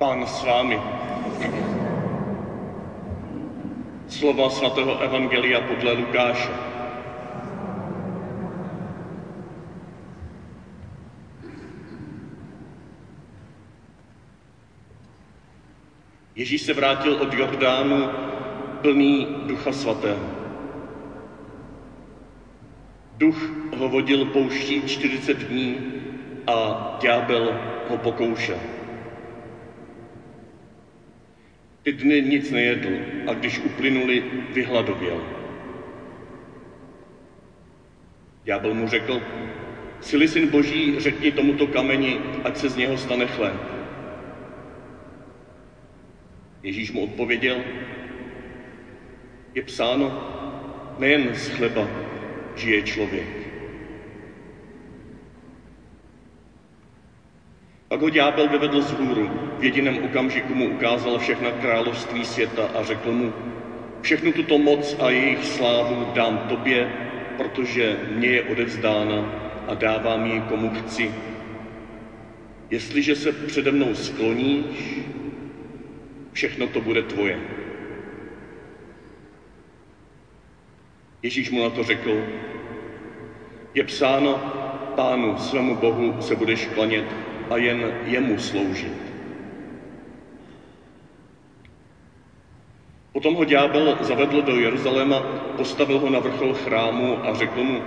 Pán s vámi. Slova svatého Evangelia podle Lukáše. Ježíš se vrátil od Jordánu plný ducha svatého. Duch ho vodil pouští 40 dní a ďábel ho pokoušel. Ty dny nic nejedl a když uplynuli, vyhladověl. Ďábel mu řekl, Sily syn boží, řekni tomuto kameni, ať se z něho stane chléb. Ježíš mu odpověděl, je psáno, nejen z chleba žije člověk. Pak ho ďábel vyvedl z hůru, v jediném okamžiku mu ukázal všechna království světa a řekl mu, všechnu tuto moc a jejich slávu dám tobě, protože mě je odevzdána a dávám ji komu chci. Jestliže se přede mnou skloníš, všechno to bude tvoje. Ježíš mu na to řekl, je psáno, pánu svému Bohu se budeš klanět a jen jemu sloužit. Potom ho ďábel zavedl do Jeruzaléma, postavil ho na vrchol chrámu a řekl mu,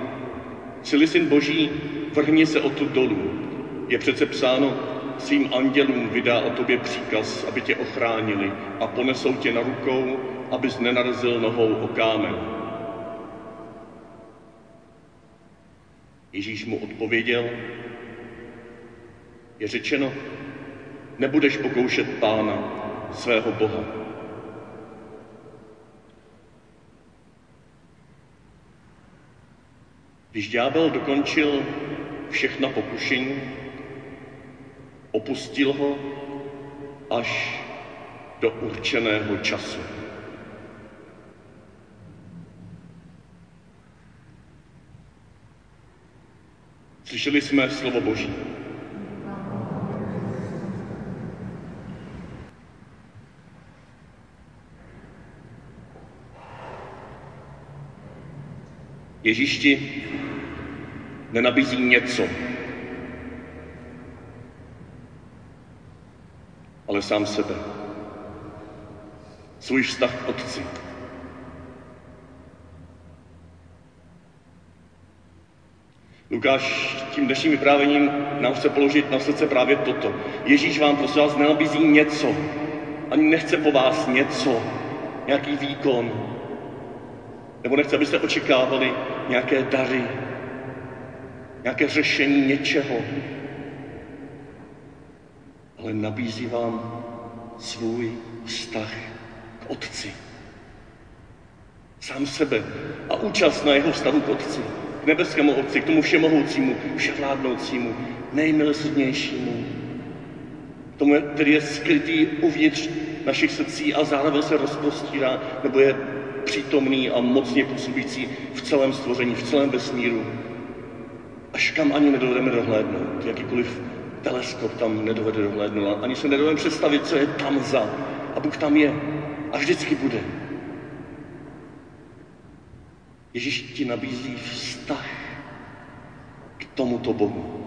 Sily syn boží, vrhni se odtud dolů. Je přece psáno, svým andělům vydá o tobě příkaz, aby tě ochránili a ponesou tě na rukou, abys nenarazil nohou o kámen. Ježíš mu odpověděl, je řečeno, nebudeš pokoušet pána, svého Boha. Když ďábel dokončil všechna pokušení, opustil ho až do určeného času. Slyšeli jsme slovo Boží. Ježíš ti nenabízí něco, ale sám sebe. Svůj vztah k Otci. Lukáš tím dnešním vyprávěním nám chce položit na srdce právě toto. Ježíš vám prosím vás nenabízí něco, ani nechce po vás něco, nějaký výkon, nebo nechce, abyste očekávali nějaké dary, nějaké řešení něčeho, ale nabízí vám svůj vztah k Otci. Sám sebe a účast na jeho vztahu k Otci, k nebeskému Otci, k tomu všemohoucímu, vševládnoucímu, nejmilosrdnějšímu, tomu, který je skrytý uvnitř našich srdcí a zároveň se rozprostírá, nebo je přítomný a mocně působící v celém stvoření, v celém vesmíru, až kam ani nedovedeme dohlédnout, jakýkoliv teleskop tam nedovede dohlédnout, ani se nedovedeme představit, co je tam za. A Bůh tam je a vždycky bude. Ježíš ti nabízí vztah k tomuto Bohu.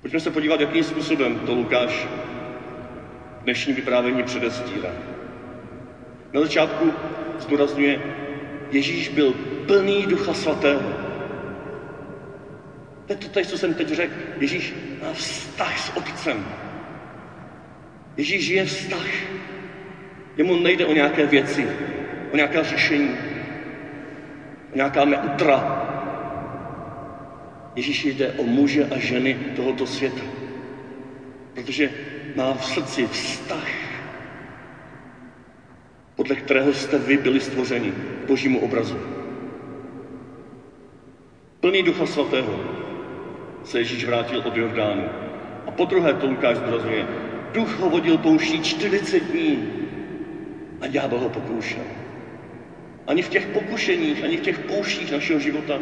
Pojďme se podívat, jakým způsobem to Lukáš dnešní vyprávění předestírá. Na začátku zdůrazňuje, Ježíš byl plný ducha svatého. To je to co jsem teď řekl. Ježíš má vztah s Otcem. Ježíš žije vztah. Jemu nejde o nějaké věci, o nějaká řešení, o nějaká neutra. Ježíš jde o muže a ženy tohoto světa. Protože má v srdci vztah, podle kterého jste vy byli stvořeni božímu obrazu. Plný ducha svatého se Ježíš vrátil od Jordánu. A po druhé to Lukáš zdůrazňuje, duch ho vodil pouští 40 dní a ďábel ho pokoušel. Ani v těch pokušeních, ani v těch pouštích našeho života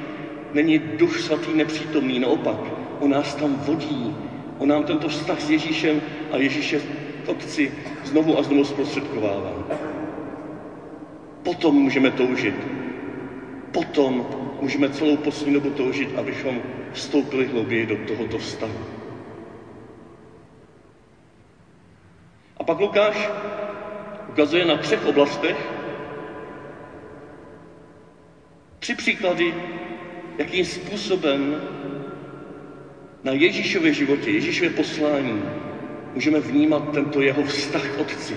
není duch svatý nepřítomný, naopak, on nás tam vodí, On nám tento vztah s Ježíšem a Ježíše k Otci znovu a znovu zprostředkovává. Potom můžeme toužit. Potom můžeme celou poslední dobu toužit, abychom vstoupili hlouběji do tohoto vztahu. A pak Lukáš ukazuje na třech oblastech tři příklady, jakým způsobem na Ježíšově životě, Ježíšově poslání můžeme vnímat tento jeho vztah k Otci.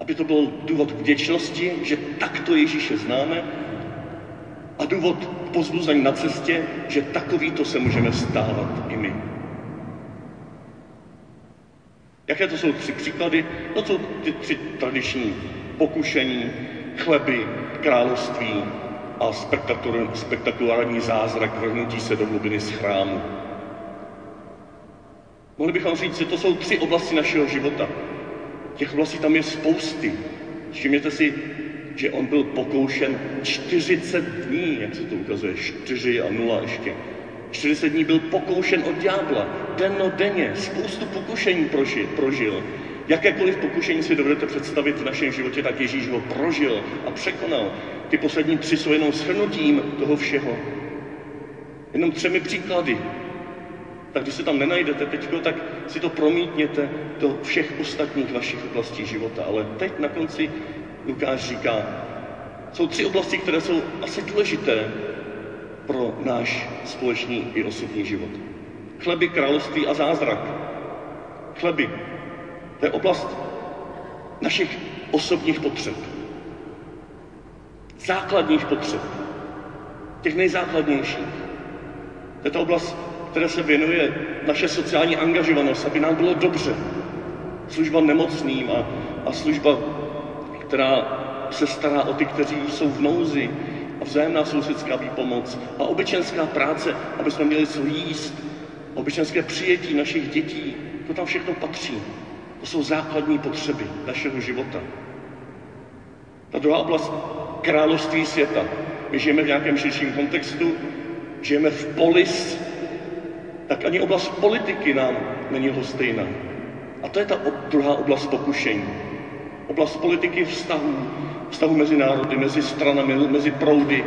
Aby to byl důvod vděčnosti, že takto Ježíše známe a důvod pozbuzení na cestě, že takovýto se můžeme vstávat i my. Jaké to jsou tři příklady? No to jsou ty tři tradiční pokušení, chleby, království a spektakulární zázrak vrhnutí se do hlubiny z chrámu. Mohli bychom říct, že to jsou tři oblasti našeho života. Těch oblastí tam je spousty. Všimněte si, že on byl pokoušen 40 dní, jak se to ukazuje, 4 a 0 ještě. 40 dní byl pokoušen od ďábla, denno denně, spoustu pokušení prožil. prožil. Jakékoliv pokušení si dovedete představit v našem životě, tak Ježíš ho prožil a překonal. Ty poslední tři jsou jenom shrnutím toho všeho. Jenom třemi příklady. Tak když se tam nenajdete teď, tak si to promítněte do všech ostatních vašich oblastí života. Ale teď na konci Lukáš říká, jsou tři oblasti, které jsou asi důležité pro náš společný i osobní život. Chleby, království a zázrak. Chleby. To je oblast našich osobních potřeb. Základních potřeb. Těch nejzákladnějších. To je ta oblast, které se věnuje naše sociální angažovanost, aby nám bylo dobře. Služba nemocným a, a služba, která se stará o ty, kteří jsou v nouzi, a vzájemná sousedská výpomoc a obyčenská práce, aby jsme měli co jíst, obyčenské přijetí našich dětí, to tam všechno patří. To jsou základní potřeby našeho života. Ta druhá oblast království světa. My žijeme v nějakém širším kontextu, žijeme v polis, tak ani oblast politiky nám není stejná. A to je ta druhá oblast pokušení. Oblast politiky vztahů, vztahu mezi národy, mezi stranami, mezi proudy,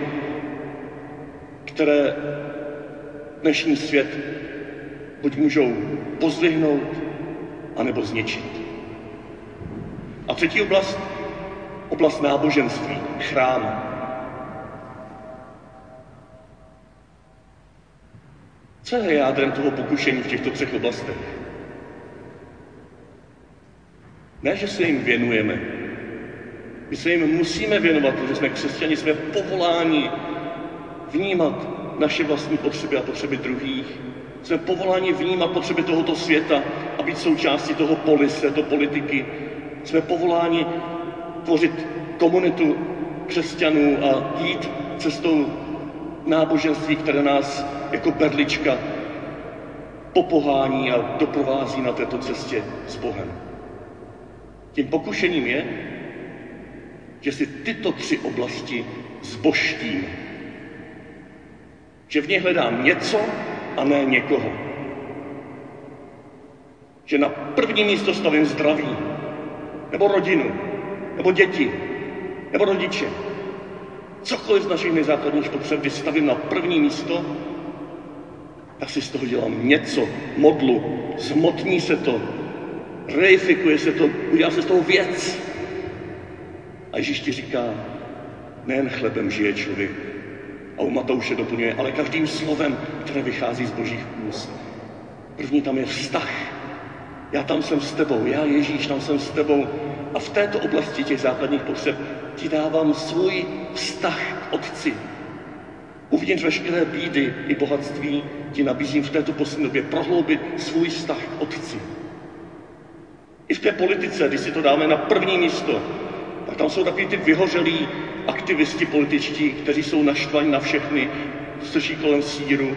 které dnešní svět buď můžou pozdvihnout, anebo zničit. A třetí oblast, oblast náboženství, chrám. Co je jádrem toho pokušení v těchto třech oblastech? Ne, že se jim věnujeme, my se jim musíme věnovat, protože jsme křesťani, jsme povoláni vnímat naše vlastní potřeby a potřeby druhých. Jsme povoláni vnímat potřeby tohoto světa a být součástí toho polise, této politiky. Jsme povoláni tvořit komunitu křesťanů a jít cestou náboženství, které nás jako berlička popohání a doprovází na této cestě s Bohem. Tím pokušením je, že si tyto tři oblasti zboštím. Že v ně hledám něco a ne někoho. Že na první místo stavím zdraví, nebo rodinu, nebo děti, nebo rodiče. Cokoliv z našich nejzákladních potřeb vystavím na první místo, tak si z toho dělám něco, modlu, zmotní se to, reifikuje se to, udělá se z toho věc. A Ježíš ti říká, nejen chlebem žije člověk. A u Matouše doplňuje, ale každým slovem, které vychází z božích úst. První tam je vztah. Já tam jsem s tebou, já Ježíš tam jsem s tebou. A v této oblasti těch základních potřeb ti dávám svůj vztah k Otci. Uvnitř veškeré bídy i bohatství ti nabízím v této poslední době prohloubit svůj vztah k Otci. I v té politice, když si to dáme na první místo, tak tam jsou takový ty vyhořelí aktivisti političtí, kteří jsou naštvaní na všechny, strčí kolem síru,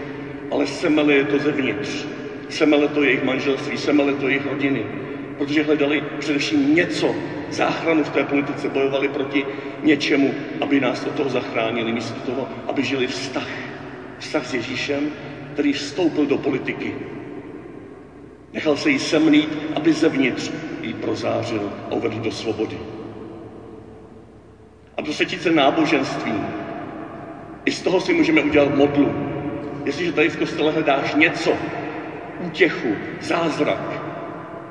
ale semele je to zevnitř. Semele to jejich manželství, semele to jejich rodiny. Protože hledali především něco, záchranu v té politice, bojovali proti něčemu, aby nás od toho zachránili, místo toho, aby žili vztah. Vztah s Ježíšem, který vstoupil do politiky. Nechal se jí semlít, aby zevnitř jí prozářil a uvedl do svobody. A třetice náboženství. I z toho si můžeme udělat modlu. Jestliže tady v kostele hledáš něco, útěchu, zázrak,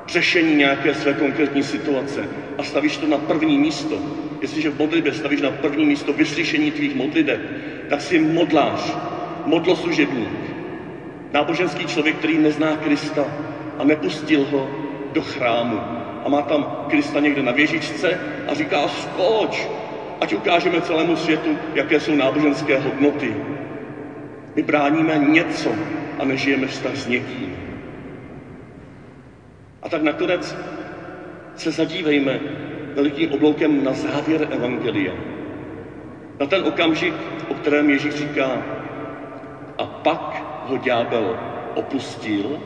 řešení nějaké své konkrétní situace a stavíš to na první místo, jestliže v modlitbě stavíš na první místo vyslyšení tvých modliteb, tak si modlář, modloslužebník, náboženský člověk, který nezná Krista a nepustil ho do chrámu a má tam Krista někde na věžičce a říká skoč, ať ukážeme celému světu, jaké jsou náboženské hodnoty. My bráníme něco a nežijeme vztah s někým. A tak nakonec se zadívejme velikým obloukem na závěr Evangelia. Na ten okamžik, o kterém Ježíš říká, a pak ho ďábel opustil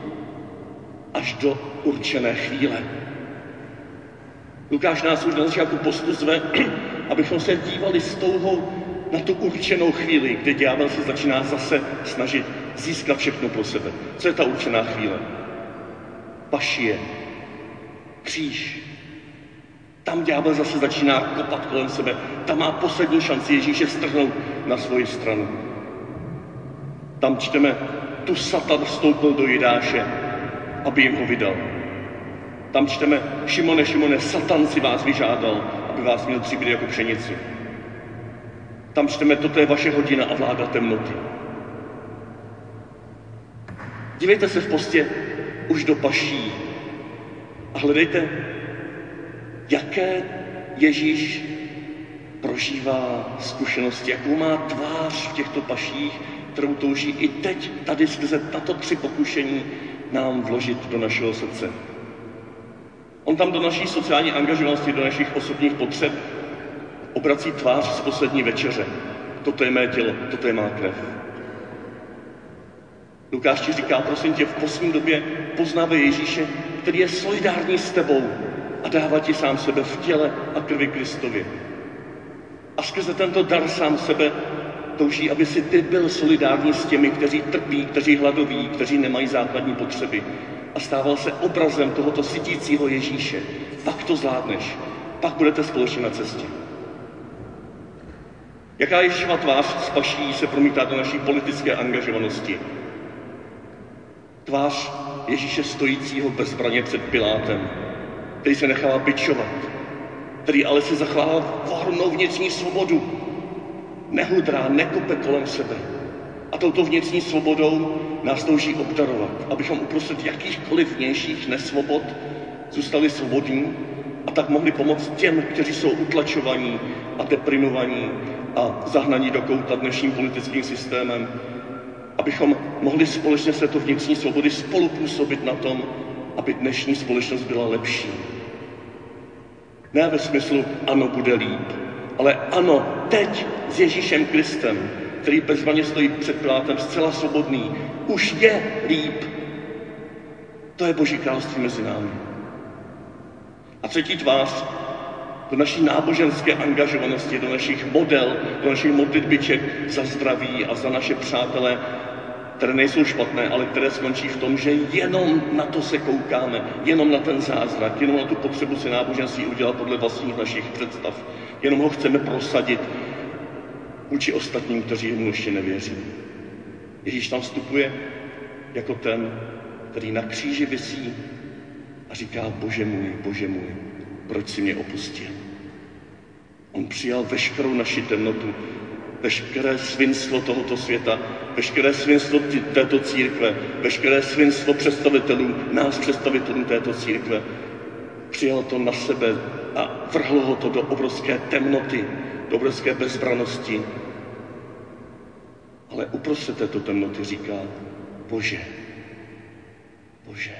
až do určené chvíle. Lukáš nás už na začátku postu zve, abychom se dívali s touhou na tu určenou chvíli, kdy ďábel se začíná zase snažit získat všechno pro sebe. Co je ta určená chvíle? Pašie, kříž. Tam ďábel zase začíná kopat kolem sebe. Tam má poslední šanci Ježíše strhnout na svoji stranu. Tam čteme, tu Satan vstoupil do Jidáše, aby jim ho vydal. Tam čteme, Šimone, Šimone, Satan si vás vyžádal, aby vás měl přibít jako pšenici. Tam čteme, toto je vaše hodina a vláda temnoty. Dívejte se v postě už do paší a hledejte, jaké Ježíš prožívá zkušenosti, jakou má tvář v těchto paších, kterou touží i teď tady skrze tato tři pokušení nám vložit do našeho srdce. On tam do naší sociální angažovanosti, do našich osobních potřeb obrací tvář z poslední večeře. Toto je mé tělo, toto je má krev. Lukáš ti říká, prosím tě, v poslední době poznávej Ježíše, který je solidární s tebou a dává ti sám sebe v těle a krvi Kristově. A skrze tento dar sám sebe touží, aby si ty byl solidární s těmi, kteří trpí, kteří hladoví, kteří nemají základní potřeby. A stával se obrazem tohoto sytícího Ježíše. Pak to zvládneš. Pak budete společně na cestě. Jaká Ježíšova tvář spaší se promítá do naší politické angažovanosti? Tvář Ježíše stojícího bez zbraně před Pilátem, který se nechává bičovat, který ale si zachovává ohromnou vnitřní svobodu, nehudrá, nekope kolem sebe. A touto vnitřní svobodou nás touží obdarovat, abychom uprostřed jakýchkoliv vnějších nesvobod zůstali svobodní a tak mohli pomoct těm, kteří jsou utlačovaní a deprimovaní a zahnaní do kouta dnešním politickým systémem, abychom mohli společně se to vnitřní svobody spolupůsobit na tom, aby dnešní společnost byla lepší. Ne ve smyslu, ano, bude líp, ale ano, teď s Ježíšem Kristem, který bezvaně stojí před Pilátem zcela svobodný, už je líp. To je Boží království mezi námi. A třetí tvář do naší náboženské angažovanosti, do našich model, do našich modlitbiček za zdraví a za naše přátele, které nejsou špatné, ale které skončí v tom, že jenom na to se koukáme, jenom na ten zázrak, jenom na tu potřebu si náboženství udělat podle vlastních našich představ. Jenom ho chceme prosadit vůči ostatním, kteří mu ještě nevěří. Ježíš tam vstupuje jako ten, který na kříži visí a říká, bože můj, bože můj, proč si mě opustil? On přijal veškerou naši temnotu, veškeré svinstvo tohoto světa, veškeré svinstvo této církve, veškeré svinstvo představitelů, nás představitelů této církve. Přijal to na sebe a vrhlo ho to do obrovské temnoty, do obrovské bezbranosti. Ale uprostřed této temnoty říká, Bože, Bože,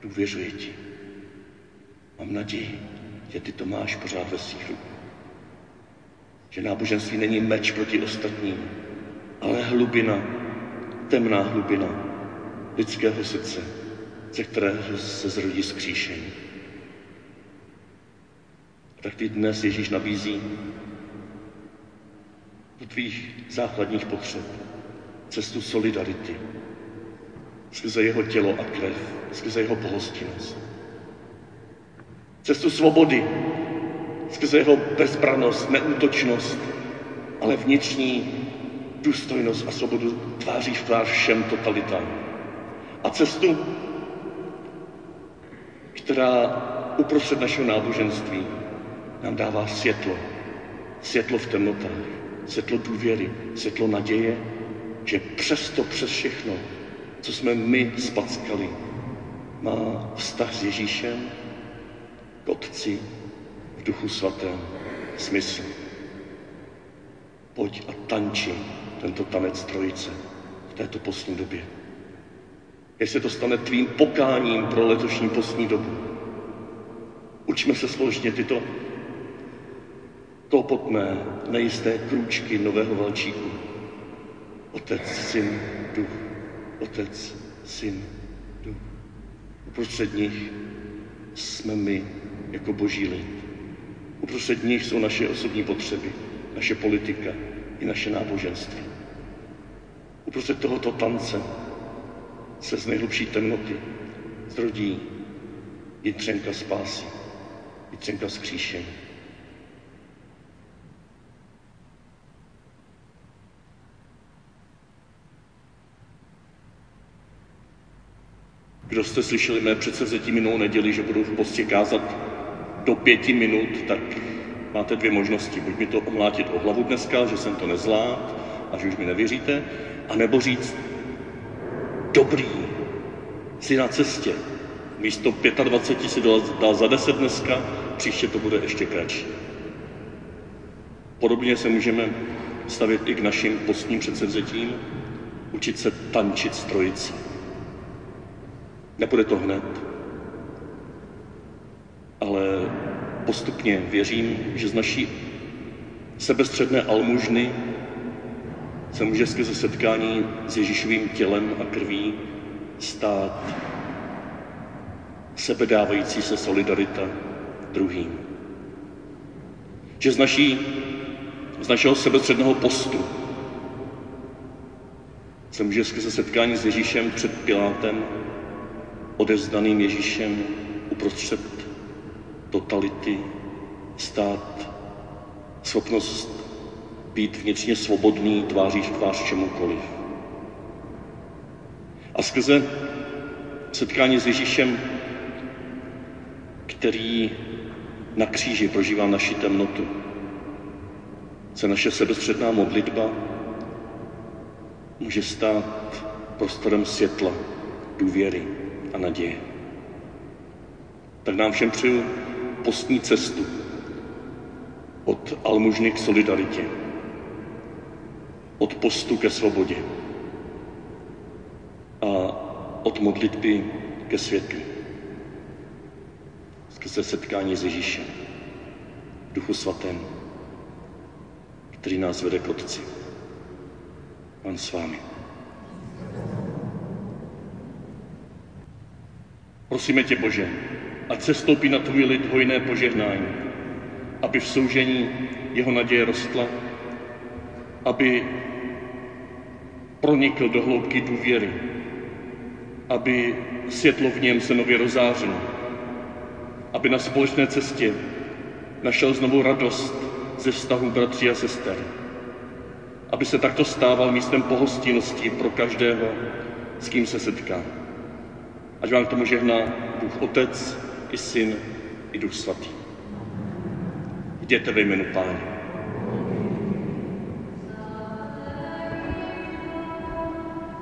důvěřuji ti. Mám naději, že ty to máš pořád ve svých rukou. Že náboženství není meč proti ostatním, ale hlubina, temná hlubina lidského srdce, ze kterého se zrodí skříšení. Tak ty dnes Ježíš nabízí. Do tvých základních potřeb. Cestu solidarity. Skrze jeho tělo a krev, skrze jeho pohostinnost. Cestu svobody, skrze jeho bezbranost, neútočnost, ale vnitřní důstojnost a svobodu tváří v tvář všem totalitám. A cestu, která uprostřed našeho náboženství nám dává světlo. Světlo v temnotách, světlo důvěry, světlo naděje, že přesto přes všechno, co jsme my spackali, má vztah s Ježíšem k Otci v Duchu Svatém smysl. Pojď a tanči tento tanec trojice v této postní době. Jestli to stane tvým pokáním pro letošní postní dobu. Učme se společně tyto klopotné, nejisté krůčky nového valčíku. Otec, syn, duch. Otec, syn, duch. Uprostřed nich jsme my jako boží lid. Uprostřed nich jsou naše osobní potřeby, naše politika i naše náboženství. Uprostřed tohoto tance se z nejhlubší temnoty zrodí jitřenka spásy, jitřenka skříšení. Kdo jste slyšeli mé předsevzetí minulou neděli, že budu v postě kázat do pěti minut, tak máte dvě možnosti. Buď mi to omlátit o hlavu dneska, že jsem to nezvlád a že už mi nevěříte, anebo říct, dobrý, jsi na cestě. Místo 25 si dal za 10 dneska, příště to bude ještě kratší. Podobně se můžeme stavit i k našim postním předsevzetím, učit se tančit s trojicí. Nebude to hned, ale postupně věřím, že z naší sebestředné almužny se může skrze setkání s Ježíšovým tělem a krví stát sebedávající se solidarita druhým. Že z, naší, z našeho sebestředného postu se může skrze setkání s Ježíšem před Pilátem odevzdaným Ježíšem uprostřed totality stát schopnost být vnitřně svobodný tváří v tvář čemukoliv. A skrze setkání s Ježíšem, který na kříži prožívá naši temnotu, se naše sebestředná modlitba může stát prostorem světla, důvěry, a naděje. Tak nám všem přeju postní cestu od almužny k solidaritě, od postu ke svobodě a od modlitby ke světlu. Skrze setkání s Ježíšem, Duchu Svatém, který nás vede k Otci. Pan s vámi. Prosíme tě, Bože, ať se stoupí na tvůj lid hojné požehnání, aby v soužení jeho naděje rostla, aby pronikl do hloubky důvěry, aby světlo v něm se nově rozářilo, aby na společné cestě našel znovu radost ze vztahu bratří a sester, aby se takto stával místem pohostinnosti pro každého, s kým se setká. Ať vám k tomu žehná Bůh Otec i Syn i Duch Svatý. Jděte ve jménu Páně.